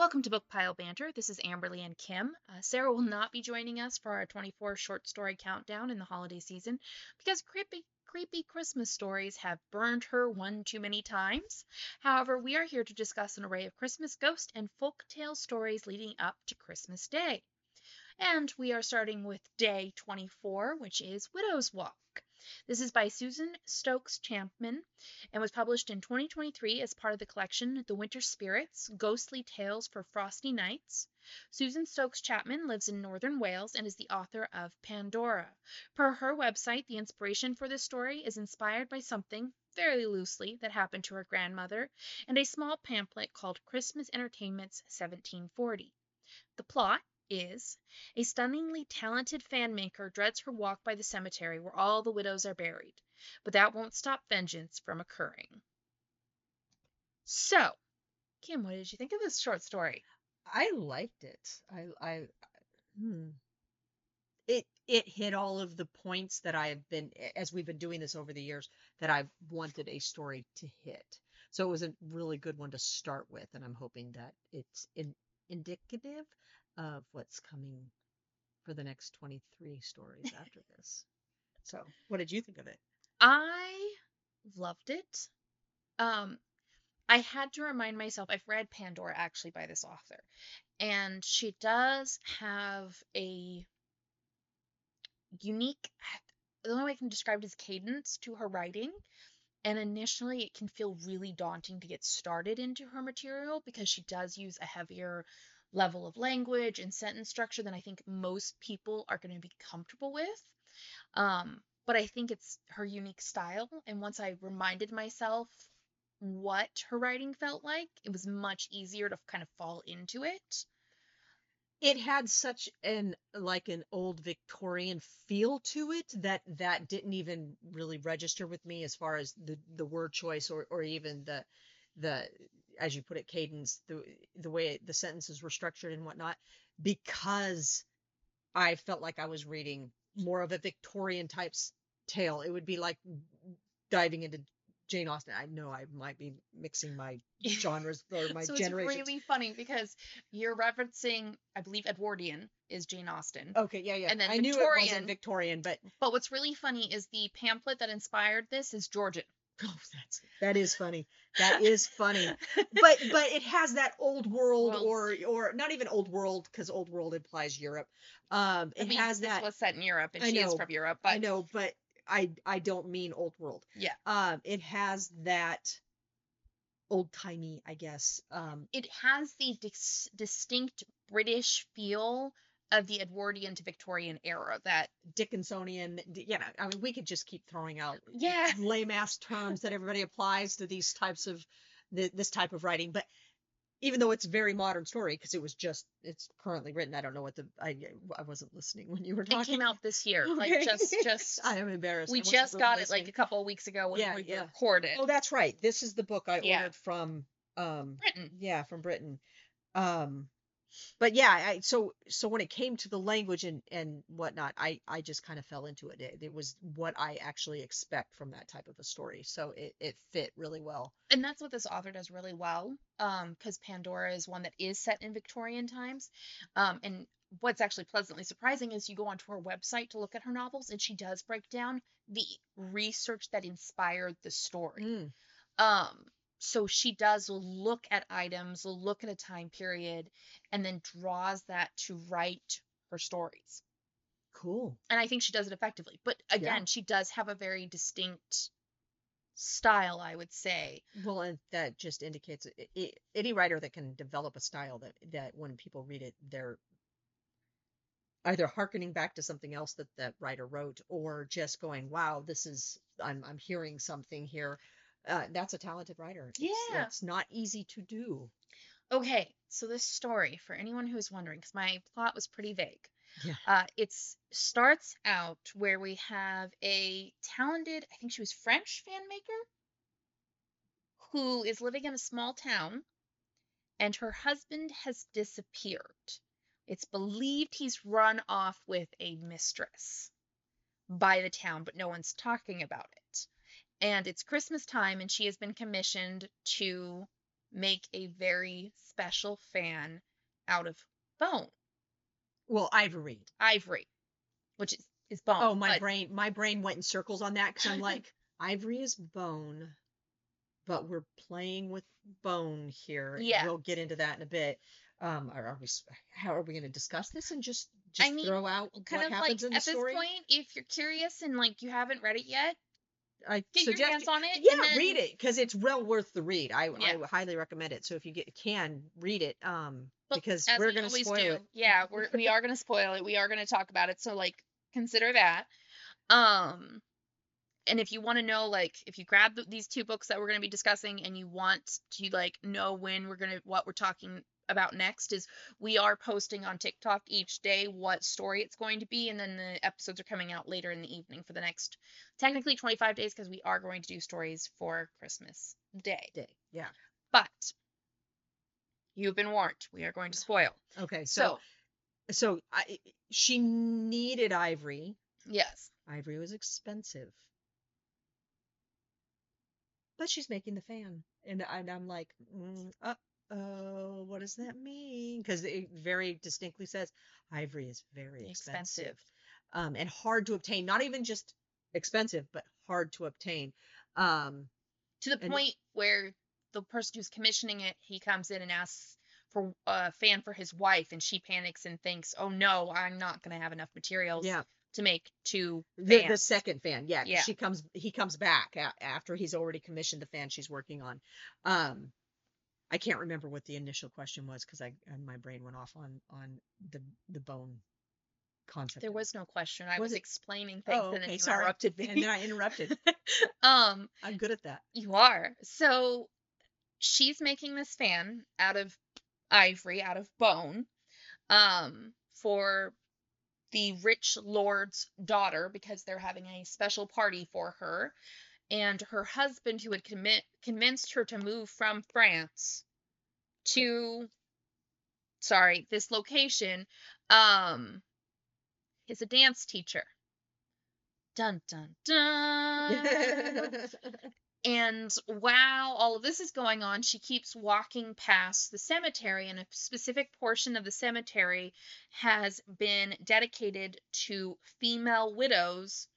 Welcome to Book Pile Banter. This is Amberlee and Kim. Uh, Sarah will not be joining us for our 24 short story countdown in the holiday season because creepy, creepy Christmas stories have burned her one too many times. However, we are here to discuss an array of Christmas ghost and folk tale stories leading up to Christmas Day. And we are starting with day 24, which is Widow's Walk. This is by Susan Stokes Chapman and was published in 2023 as part of the collection The Winter Spirits Ghostly Tales for Frosty Nights. Susan Stokes Chapman lives in northern Wales and is the author of Pandora. Per her website, the inspiration for this story is inspired by something, very loosely, that happened to her grandmother and a small pamphlet called Christmas Entertainments 1740. The plot is a stunningly talented fan maker dreads her walk by the cemetery where all the widows are buried, but that won't stop vengeance from occurring. So, Kim, what did you think of this short story? I liked it. I, I, hmm. It it hit all of the points that I have been as we've been doing this over the years that I've wanted a story to hit. So it was a really good one to start with, and I'm hoping that it's in, indicative of what's coming for the next 23 stories after this. So, what did you think of it? I loved it. Um, I had to remind myself, I've read Pandora actually by this author, and she does have a unique, the only way I can describe it is cadence to her writing. And initially, it can feel really daunting to get started into her material because she does use a heavier level of language and sentence structure than I think most people are going to be comfortable with. Um, but I think it's her unique style. And once I reminded myself what her writing felt like, it was much easier to kind of fall into it. It had such an like an old Victorian feel to it that that didn't even really register with me as far as the the word choice or or even the the as you put it, cadence, the the way the sentences were structured and whatnot, because I felt like I was reading more of a Victorian type tale. It would be like diving into Jane Austen. I know I might be mixing my genres or my so generations. it's really funny because you're referencing, I believe, Edwardian is Jane Austen. Okay, yeah, yeah. And then I knew it Victorian- wasn't Victorian, but But what's really funny is the pamphlet that inspired this is Georgian. oh, that's that is funny. That is funny. but but it has that old world or or not even old world because old world implies Europe. Um, I it mean, has this that. was set in Europe, and I she is from Europe. But I know, but I I don't mean old world. Yeah. Um, it has that old timey, I guess. Um, it has the dis- distinct British feel of the Edwardian to Victorian era. That Dickinsonian. You know, I mean, we could just keep throwing out yeah, lame ass terms that everybody applies to these types of th- this type of writing, but. Even though it's a very modern story, because it was just it's currently written. I don't know what the I I wasn't listening when you were talking. it came out this year. Like Okay. just just I am embarrassed. we just got it like a couple of weeks ago when Yeah, we yeah. recorded. Oh, that's right. This is the book I Yeah. ordered from um Britain. yeah, from Britain. Um but yeah, I so so when it came to the language and and whatnot, I I just kind of fell into it. it. It was what I actually expect from that type of a story. So it it fit really well. and that's what this author does really well um because pandora is one that is set in victorian times um and what's actually pleasantly surprising is you go onto her website to look at her novels and she does break down the research that inspired the story Mm, um so she does look at items look at a time period and then draws that to write her stories cool. and i think she does it effectively but again Yeah. she does have a very distinct style i would say Well, and that just indicates i i any writer that can develop a style that that when people read it, they're either hearkening back to something else that that writer wrote, or just going, "Wow, this is I'm I'm hearing something here." Uh, that's a talented writer. It's, Yeah. it's not easy to do. Okay, so this story, for anyone who's wondering, because my plot was pretty vague, Yeah. uh, it starts out where we have a talented, I think she was French fan maker, who is living in a small town, and her husband has disappeared. It's believed he's run off with a mistress by the town, but no one's talking about it. And it's Christmas time, and she has been commissioned to make a very special fan out of bone, Well, ivory. ivory, which is, is bone. Oh, my but- brain, my brain went in circles on that because I'm like, ivory is bone, but we're playing with bone here. Yeah. We'll get into that in a bit. Um, are, are we? How are we going to discuss this and just just mean, throw out Kind what of like happens in the at this point, if you're curious and like you haven't read it yet, I get suggest your hands on it. yeah, then, read it because it's well worth the read. I, I Yeah. would highly recommend it. So if you get can read it, um, But because we're we gonna spoil do. it. Yeah, we're we are gonna spoil it. We are gonna talk about it. So like consider that. Um and if you want to know like if you grab these two books that we're going to be discussing and you want to like know when we're going to what we're talking about next is we are posting on TikTok each day what story it's going to be and then the episodes are coming out later in the evening for the next technically 25 days because we are going to do stories for Christmas Day. Day. Yeah. But you've been warned. We are going to spoil. Okay. So So, so I, she needed ivory. yes. Ivory was expensive. But she's making the fan. And, and I'm like, mm, uh oh, what does that mean? Because it very distinctly says ivory is very expensive. Expensive. Um, and hard to obtain. Not even just expensive, but hard to obtain. Um, To the And- point where the person who's commissioning it, he comes in and asks for a fan for his wife, and she panics and thinks, "Oh no, I'm not going to have enough materials yeah. to make two The, the second fan, yeah, Yeah. She comes, he comes back a- after he's already commissioned the fan she's working on. Um, I can't remember what the initial question was because I and my brain went off on on the the bone concept. There was no question. I Was was, explaining things, Oh, and then okay, you sorry. interrupted me. and then I interrupted. um, I'm good at that. You are. So she's making this fan out of ivory, out of bone, um, for the rich lord's daughter because they're having a special party for her. And her husband, who had commit convinced her to move from France to sorry, this location, um, is a dance teacher. Dun dun dun. And while all of this is going on, she keeps walking past the cemetery, and a specific portion of the cemetery has been dedicated to female widows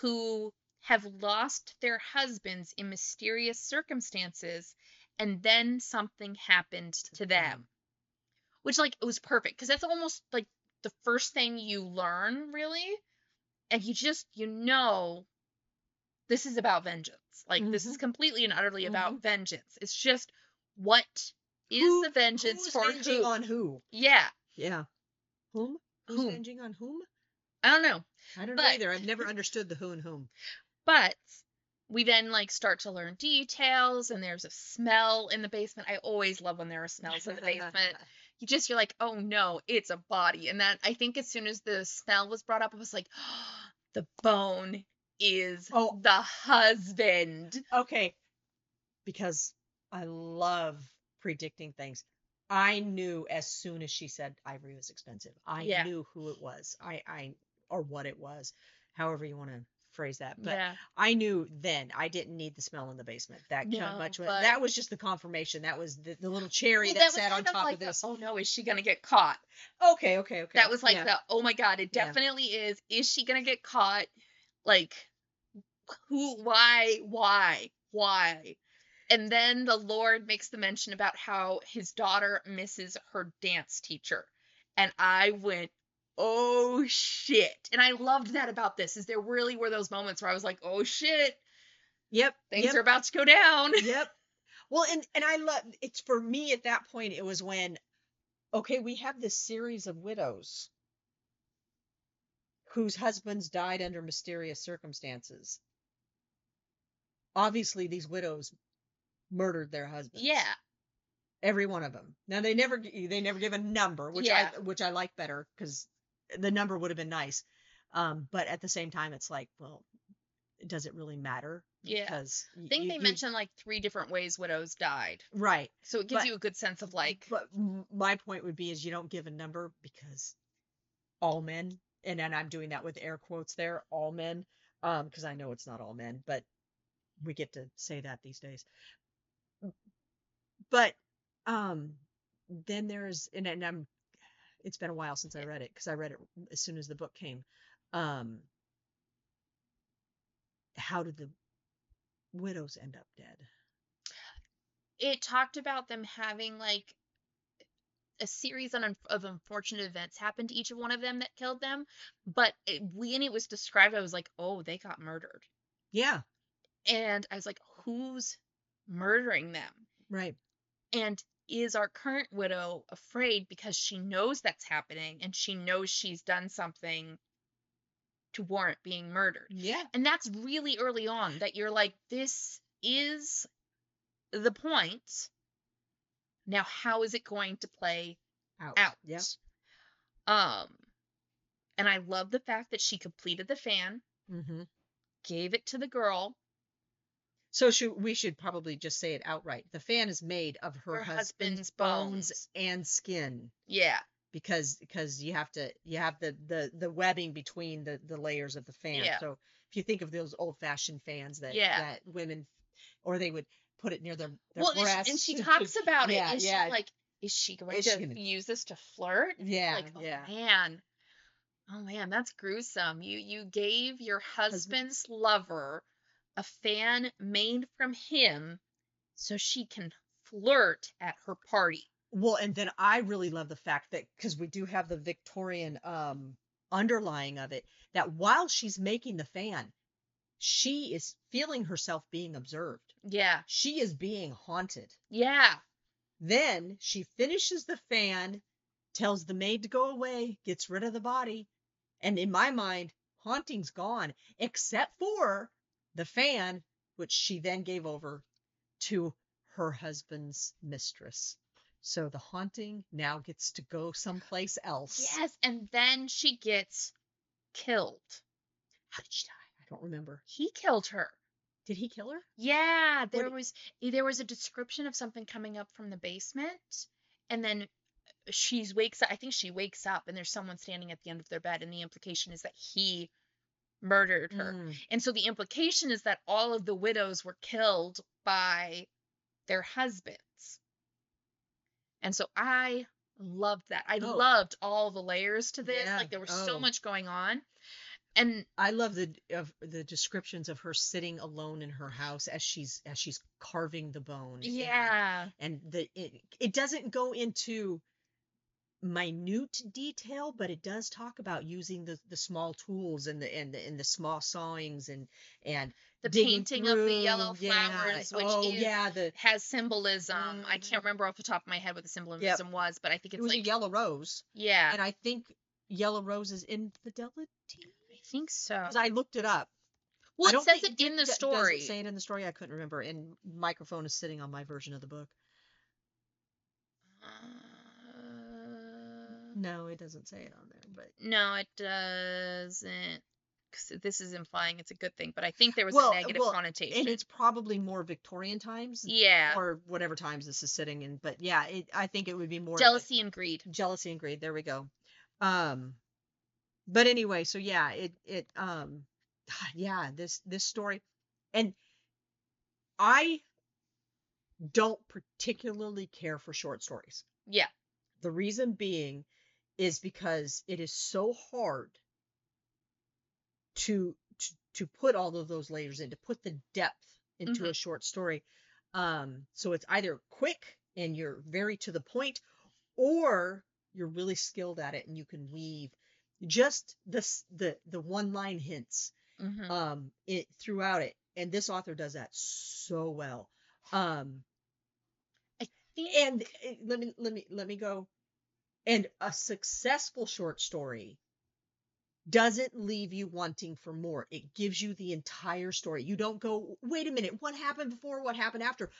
who have lost their husbands in mysterious circumstances, and then something happened to them. Which, like, it was perfect because that's almost like the first thing you learn, really. And you just, you know, this is about vengeance. Like this is mm-hmm. completely and utterly about mm-hmm. vengeance. It's just what is Who- the vengeance Who's for who? on who? yeah, Yeah. Whom? Who's Whom? venging on whom? I don't know, I don't know either. I've never understood the who and whom. But we then like start to learn details, and there's a smell in the basement. I always love when there are smells in the basement. You just you're like, oh no, it's a body, and that I think as soon as the smell was brought up, I was like, the bone is Oh. the husband. Okay. Because I love predicting things. I knew as soon as she said ivory was expensive. I Yeah. knew who it was. I I or what it was. However you want to phrase that. But yeah, I knew then. I didn't need the smell in the basement. That No, much but- that was just the confirmation. That was the, the little cherry Well, that, was sat on kind of top like of the, this. oh no, is she gonna get caught? Okay, okay, okay. That was like yeah. the oh my god, it Yeah. definitely is. Is she gonna get caught? Like who why why why? And then the Lord makes the mention about how his daughter misses her dance teacher. And I went, oh shit. And I loved that about this, is there really were those moments where I was like, oh shit, Yep. things yep. are about to go down. yep. Well, and and I love it's for me at that point. It was when, okay, we have this series of widows whose husbands died under mysterious circumstances. Obviously, these widows murdered their husbands. Yeah. every one of them. Now they never they never give a number, which Yeah. I which I like better because the number would have been nice. Um, but at the same time, it's like, well, does it really matter? Yeah. Because I think they mentioned like three different ways widows died. right. So it gives But- you a good sense of like But my point would be is you don't give a number because all men, and then I'm doing that with air quotes there, all men, um, because I know it's not all men, but we get to say that these days. but um then there's and, and i'm it's been a while since i read it because i read it as soon as the book came um how did the widows end up dead It talked about them having like a series of, unfortunate events happen to each of one of them that killed them. But it, when it was described, I was like, oh, they got murdered. yeah And I was like, who's murdering them? right And is our current widow afraid because she knows that's happening and she knows she's done something to warrant being murdered? yeah And that's really early on that you're like, this is the point. Now, how is it going to play out, out? yeah Um, and I love the fact that she completed the fan, mm-hmm. gave it to the girl. So should we should probably just say it outright the fan is made of her, Her husband's, husband's bones bones. and skin Yeah, because because you have to you have the the the webbing between the the layers of the fan Yeah. so if you think of those old fashioned fans that Yeah. that women or they would put it near their, their well, and she, breasts and she talks about yeah, it. Is yeah. she like, is she going Is to she gonna- use this to flirt? yeah like, oh, yeah man, oh man, that's gruesome. You you gave your husband's lover a fan made from him, so she can flirt at her party. well and then i really love the fact that because we do have the victorian um underlying of it that while she's making the fan she is feeling herself being observed. Yeah, she is being haunted. Yeah, Then she finishes the fan, tells the maid to go away, gets rid of the body, and in my mind, haunting's gone, except for the fan, which she then gave over to her husband's mistress. So the haunting now gets to go someplace else. yes. And then she gets killed. How did she die? I don't remember. He killed her. Did he kill her? Yeah, there What- was there was a description of something coming up from the basement, and then she's wakes up. I think she wakes up, and there's someone standing at the end of their bed, and the implication is that he murdered her. Mm. And so the implication is that all of the widows were killed by their husbands. And so I loved that. I Oh. loved all the layers to this. Yeah. Like there was so Oh. much going on. And I love the of the descriptions of her sitting alone in her house as she's as she's carving the bone. and- yeah, and the it, it doesn't go into minute detail but it does talk about using the the small tools and the and the, and the small sawings and and the painting of the yellow through, yeah, flowers, which oh is yeah the has symbolism. I Mhm. can't remember off the top of my head what the symbolism was, but I think it it's was like a yellow rose. Yeah, and i think yellow rose is infidelity I think so. because i looked it up. Well, it says it in the d- does it story. say it in the story? I couldn't remember. And microphone is sitting on my version of the book no it doesn't say it on there but No, it doesn't. 'cause this is implying it's a good thing, but I think there was Well, a negative well, connotation. and it's probably more victorian times yeah, or whatever times this is sitting in. But yeah, it, I think it would be more jealousy and greed. jealousy and greed. There we go. Um, but anyway, so yeah, it it um, yeah, this this story, and I don't particularly care for short stories. Yeah, The reason being is because it is so hard to to, to put all of those layers in, to put the depth into Mhm. a short story. Um, so it's either quick and you're very to the point, or you're really skilled at it and you can weave just this the the one line hints hmm um it throughout it. And this author does that so well. Um and uh, let me let me let me go and a successful short story doesn't leave you wanting for more. It gives you the entire story. You don't go wait a minute what happened before? What happened after?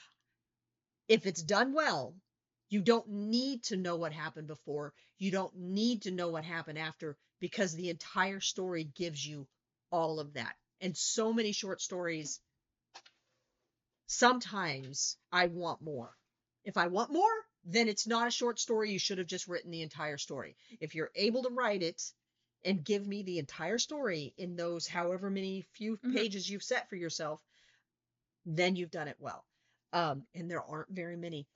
If it's done well you don't need to know what happened before. You don't need to know what happened after because the entire story gives you all of that. And so many short stories sometimes i want more. If I want more, then it's not a short story. You should have just written the entire story. If you're able to write it and give me the entire story in those however many few Mhm. pages you've set for yourself, then you've done it well. Um, and there aren't very many.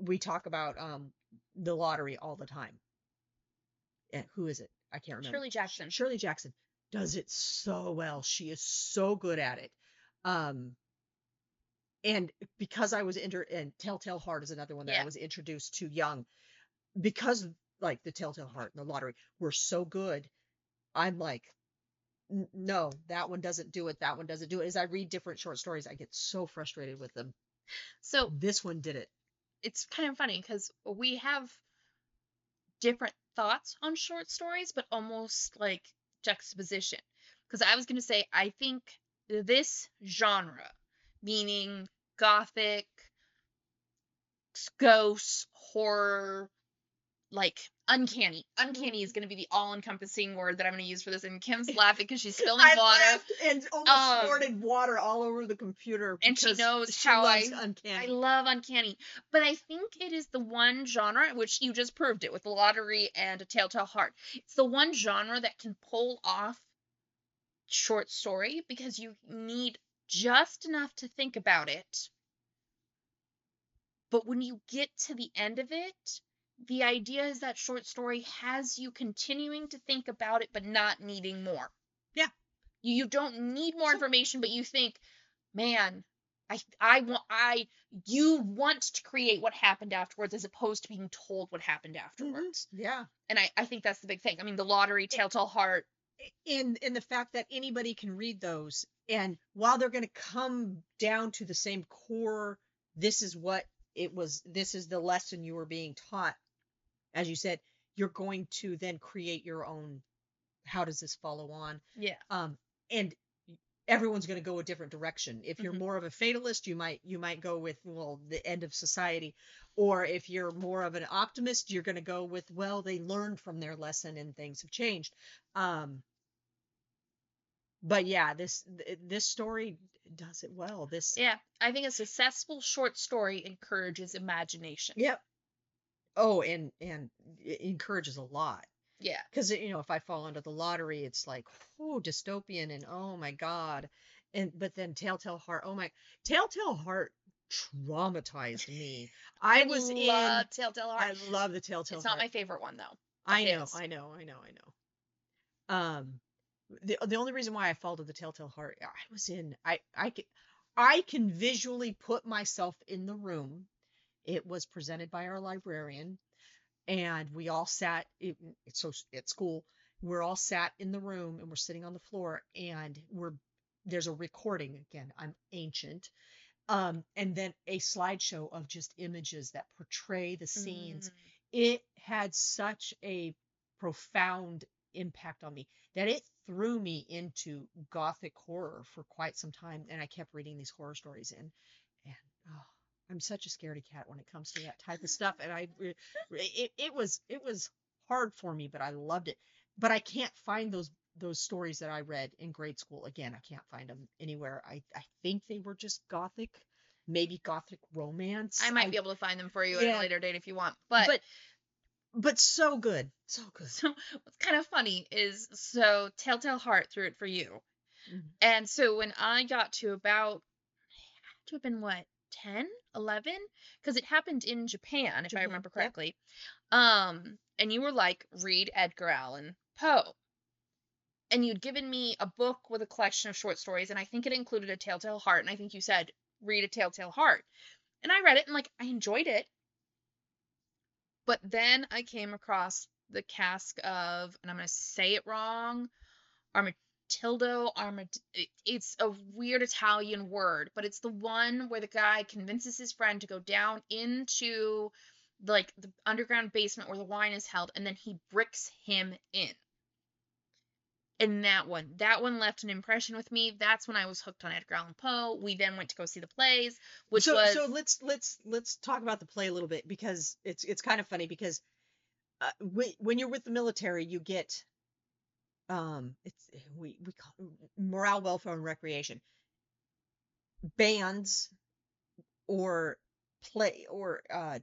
we talk about um the lottery all the time. And who is it? I can't remember. Shirley Jackson. Shirley Jackson does it so well. She is so good at it. Um and because I was inter and Telltale Heart is another one that Yeah. I was introduced to young because like the Telltale Heart and the lottery were so good. I'm like no, that one doesn't do it. That one doesn't do it. As I read different short stories, I get so frustrated with them. So This one did it. it's kind of funny because we have different thoughts on short stories, but almost like juxtaposition. Because I was going to say, I think this genre, meaning gothic, ghosts, horror, like uncanny. Uncanny is going to be the all encompassing word that I'm going to use for this. And Kim's laughing because she's spilling I water. and almost Um, water all over the computer. and she knows she how I- uncanny. I love uncanny, but I think it is the one genre which you just proved it with the lottery and a Telltale Heart. It's the one genre that can pull off short story because you need just enough to think about it. But when you get to the end of it, the idea is that short story has you continuing to think about it but not needing more. Yeah. You, you don't need more information, but you think, man, I I want I you want to create what happened afterwards as opposed to being told what happened mm-hmm. afterwards. yeah. And I, I think that's the big thing. I mean, the lottery, Telltale Heart, in in the fact that anybody can read those and while they're going to come down to the same core this is what it was this is the lesson you were being taught. As you said you're going to then create your own how does this follow on? Yeah, um and everyone's going to go a different direction. If you're Mhm. more of a fatalist you might you might go with well the end of society. Or if you're more of an optimist you're going to go with well they learned from their lesson and things have changed. Um but yeah this this story does it well this yeah. I think a successful short story encourages imagination. yep oh and and it encourages a lot Yeah, because you know if i fall into the lottery it's like oh dystopian and oh my god and but then telltale heart oh my telltale heart traumatized me i was in Telltale Heart. i love the telltale it's not heart my favorite one though. i know his. i know i know i know um the, the only reason why i fall to the telltale heart i was in i i can i can visually put myself in the room it was presented by our librarian and we all sat it, it's so at school we're all sat in the room and we're sitting on the floor and we're there's a recording again i'm ancient um and then a slideshow of just images that portray the scenes Mm. it had such a profound impact on me that it threw me into gothic horror for quite some time and i kept reading these horror stories and and oh, i'm such a scaredy cat when it comes to that type of stuff and i it, it was it was hard for me but i loved it. But i can't find those those stories that i read in grade school. Again i can't find them anywhere. I i think they were just gothic maybe gothic romance. I might be able to find them for you at a later date if you want. But, but but so good so good so what's kind of funny is so Telltale Heart threw it for you. Mhm. And so when I got to about to have been what 10 11 because it happened in japan if i Japan, remember yep. correctly um and you were like read edgar allan poe and you'd given me a book with a collection of short stories and i think it included a telltale heart and i think you said read a telltale heart and i read it and like i enjoyed it but then i came across the cask of and i'm going to say it wrong armatildo armad it's a weird italian word but it's the one where the guy convinces his friend to go down into like the underground basement where the wine is held and then he bricks him in and that one. That one left an impression with me. That's when i was hooked on edgar allan poe. We then went to go see the plays which so was so let's let's let's talk about the play a little bit because it's it's kind of funny because uh, when, when you're with the military you get um it's we we call morale welfare and recreation. Bands or play or uh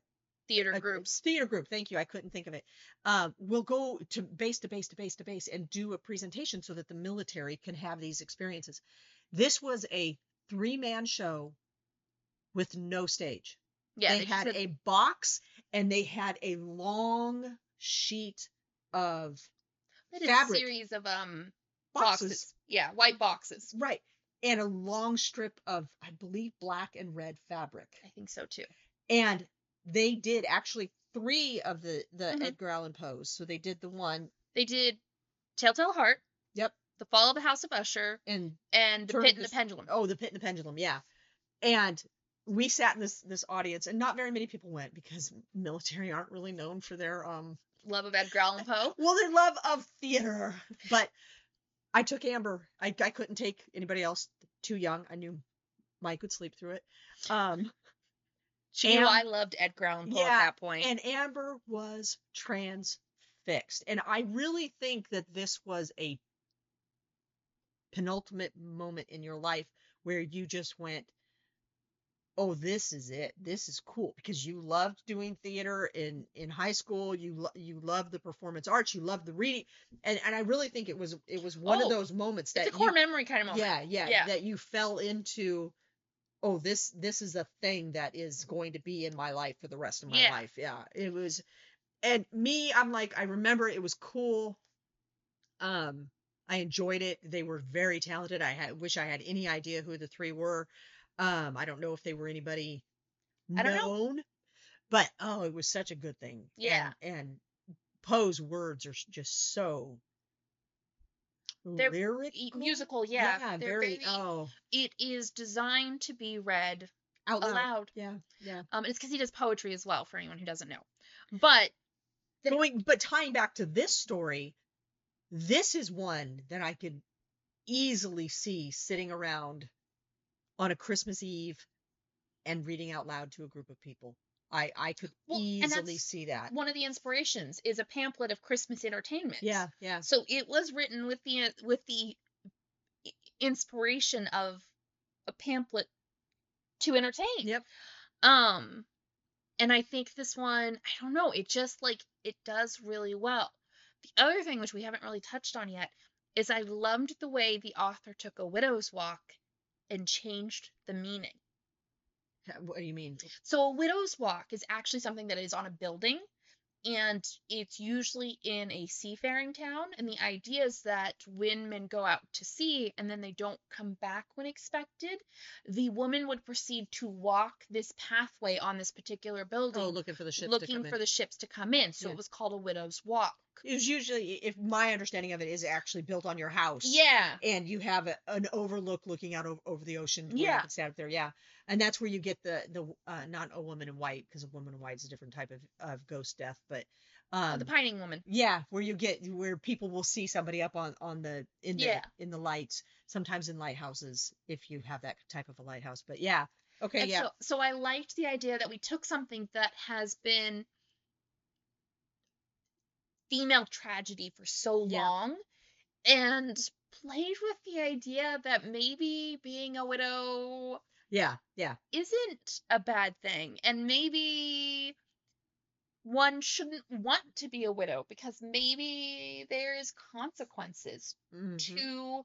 theater groups theater group thank you i couldn't think of it um will go to base to base to base to base and do a presentation so that the military can have these experiences this was a three man show with no stage Yeah, they, they had a box and they had a long sheet of fabric. a series of um boxes. boxes. Yeah, white boxes. Right. And a long strip of, I believe, black and red fabric. I think so too. And they did actually three of the the Mhm. Edgar Allan Poes. So they did the one. They did Telltale Heart, Yep. The Fall of the House of Usher, And and The Pit and the the- Pendulum. oh, the Pit and the Pendulum. Yeah. And we sat in this this audience, and not very many people went because military aren't really known for their um Love of Edgar Allan Poe. well their love of theater. But I took Amber. I I couldn't take anybody else. Too young. I knew Mike would sleep through it. Um. She knew Am- I loved Edgar Allan Poe Yeah, at that point. And Amber was transfixed. And I really think that this was a penultimate moment in your life where you just went, oh, this is it. This is cool because you loved doing theater in in high school. You lo- you loved the performance arts. You loved the reading, and and I really think it was it was one of Oh, those moments that it's a core you, memory kind of moment. yeah, yeah, Yeah. that you fell into. Oh, this this is a thing that is going to be in my life for the rest of my Yeah. life. Yeah, it was, and me, I'm like, I remember it was cool. Um, I enjoyed it. They were very talented. I had wish I had any idea who the three were. Um, I don't know if they were anybody I don't know. known, but oh, it was such a good thing. Yeah. and, and Poe's words are just so They're lyric, Musical, yeah. they're very, oh It is designed to be read out loud. aloud. Yeah, yeah. Um, it's because he does poetry as well. For anyone who doesn't know, but Going, but tying back to this story, this is one that I could easily see sitting around on a Christmas Eve and reading out loud to a group of people. I I could Well, easily see that. one of the inspirations is a pamphlet of Christmas entertainment. Yeah, yeah. So it was written with the with the inspiration of a pamphlet to entertain. Yep. Um and I think this one, I don't know, it just like it does really well. The other thing which we haven't really touched on yet is I loved the way the author took a widow's walk and changed the meaning. What do you mean? So a widow's walk is actually something that is on a building and it's usually in a seafaring town and the idea is that when men go out to sea and then they don't come back when expected, the woman would proceed to walk this pathway on this particular oh, building Oh, looking for the ship. to looking for in. the ships to come in. So Yeah. it was called a widow's walk. It was usually, if my understanding of it is actually built on your house. Yeah. and you have a, an overlook looking out over, over the ocean. where you Yeah. can stand up there. Yeah, and that's where you get the the uh, not a woman in white because a woman in white is a different type of, of ghost death, but Uh, um, the pining woman. yeah, where you get where people will see somebody up on on the in the Yeah. in the lights. Sometimes in lighthouses if you have that type of a lighthouse. But yeah, okay, And yeah, So, so I liked the idea that we took something that has been female tragedy for so Yeah. long and played with the idea that maybe being a widow yeah, yeah, isn't a bad thing and maybe one shouldn't want to be a widow because maybe there's consequences mhm, to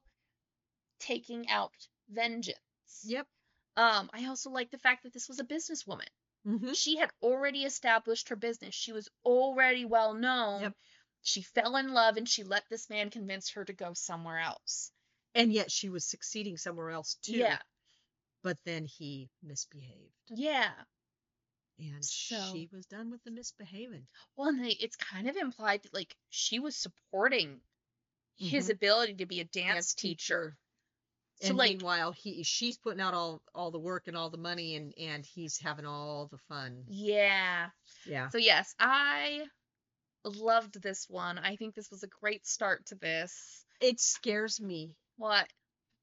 taking out vengeance. yep, Um, I also like the fact that this was a businesswoman. hmm She had already established her business. She was already well known. Yep. She fell in love and she let this man convince her to go somewhere else. and yet she was succeeding somewhere else too. Yeah. but then he misbehaved, Yeah. and So- she was done with the misbehaving. Well, and they, it's kind of implied that like she was supporting his Mhm. ability to be a dance, dance teacher. So and like meanwhile, he she's putting out all all the work and all the money, and and he's having all the fun. yeah. Yeah, So yes, I loved this one. I think this was a great start to this. it scares me What?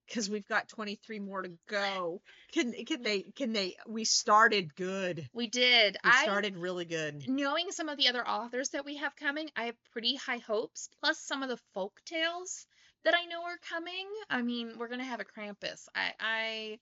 because we've got twenty three more to go. Can can they can they? We started good. We did. We I started really good. knowing some of the other authors that we have coming, I have pretty high hopes. Plus some of the folk tales that I know are coming. I mean, we're gonna have a Krampus. I I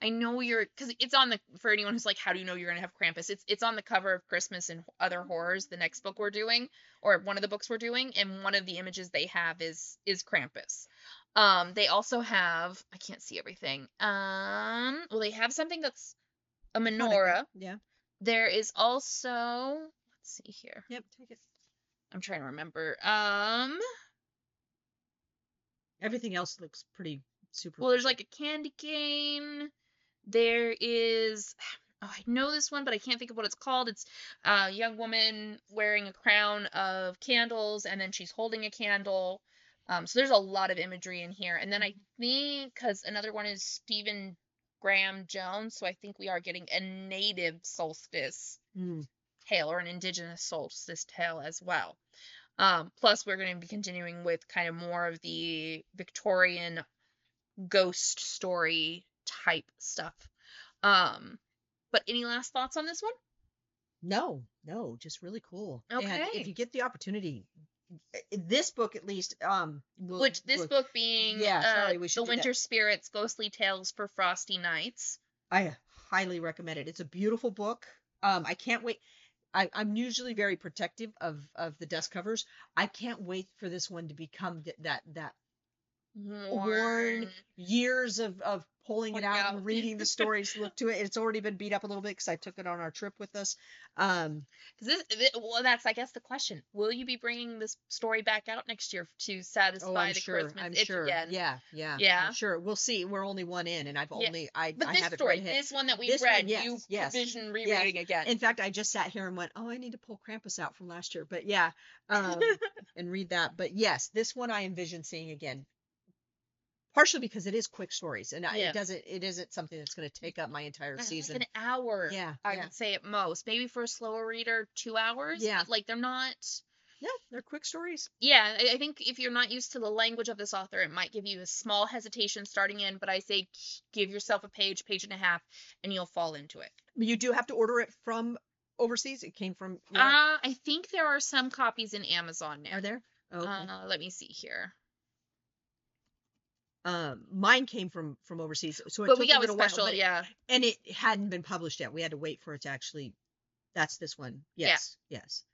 I know you're because it's on the for anyone who's like, how do you know you're gonna have Krampus? It's it's on the cover of Christmas and Other Horrors, the next book we're doing, or one of the books we're doing, and one of the images they have is is Krampus. Um, they also have I can't see everything. Um, well, they have something that's a menorah Yeah. There is also let's see here. Yep, take it. I'm trying to remember. Um, Everything else looks pretty super. well, there's like a candy cane. There is. Oh, I know this one, but I can't think of what it's called. It's a young woman wearing a crown of candles, and then she's holding a candle. Um, so there's a lot of imagery in here. And then I think because another one is Stephen Graham Jones, so I think we are getting a native solstice Mm. tale or an indigenous solstice tale as well. Um, plus, we're going to be continuing with kind of more of the Victorian ghost story type stuff. Um, but any last thoughts on this one? No, no, just really cool. And Okay. if you get the opportunity, this book at least, um, will- Which this will- book being Yeah, uh, sorry, we should The do that. Winter Spirits Ghostly Tales for Frosty Nights. I highly recommend it. It's a beautiful book. Um, I can't wait. I, I'm usually very protective of of the dust covers. I can't wait for this one to become th- that that worn years of of pulling it out out. and reading the stories. Look to it. It's already been beat up a little bit because I took it on our trip with us. Um, This, thi- well, that's I guess the question. Will you be bringing this story back out next year to satisfy oh, I'm the sure. Christmas I'm itch sure. again? Yeah, yeah, I'm Yeah. sure. We'll see. We're only one in, and I've Yeah. only I But I this story, this one that we This one, read, yes, you yes, envision rereading again. In fact, I just sat here and went, "Oh, I need to pull Krampus out from last year." But yeah, um, and read that. But yes, this one I envision seeing again. Partially because it is quick stories, and I Yeah. it doesn't. It isn't something that's going to take up my entire season. Like an hour. Yeah, I yeah. would say at most. Maybe for a slower reader, two hours. Yeah. like they're not. Yeah, they're quick stories. Yeah, I I think if you're not used to the language of this author, it might give you a small hesitation starting in. But I say give yourself a page, page and a half, and you'll fall into it. You do have to order it from overseas. It came from. Uh, I think there are some copies in Amazon now. Are there? Oh, okay. Uh, let me see here. Um, mine came from from overseas, so it But took we got a little while, special, it- yeah. and it hadn't been published yet. We had to wait for it to actually. That's this one. Yeah. Yes. Yes.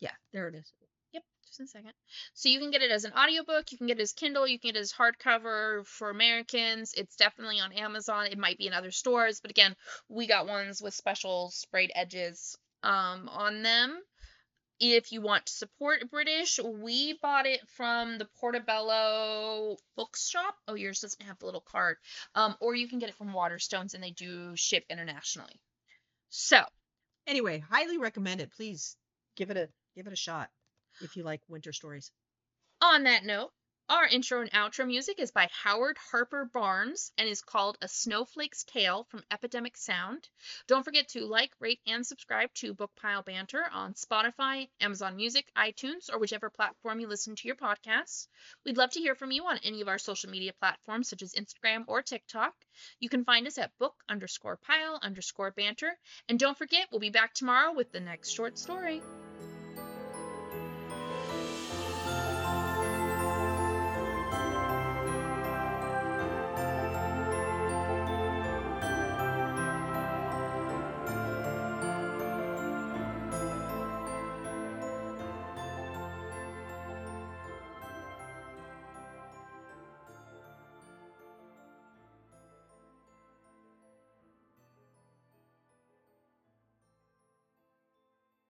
Yeah, there it is. Yep, just a second. So you can get it as an audiobook, you can get it as Kindle, you can get it as hardcover for Americans. It's definitely on Amazon. It might be in other stores, but again, we got ones with special sprayed edges um on them. If you want to support British, we bought it from the Portobello Bookshop. Oh, yours doesn't have the little card. Um, or you can get it from Waterstones, and they do ship internationally. So, Anyway, highly recommend it. Please give it a give it a shot if you like winter stories. On that note, our intro and outro music is by Howard Harper Barnes and is called A Snowflake's Tale from Epidemic Sound. Don't forget to like, rate, and subscribe to Bookpile Banter on Spotify, Amazon Music, iTunes, or whichever platform you listen to your podcasts. We'd love to hear from you on any of our social media platforms such as Instagram or TikTok. You can find us at book underscore pile underscore banter. And don't forget, we'll be back tomorrow with the next short story.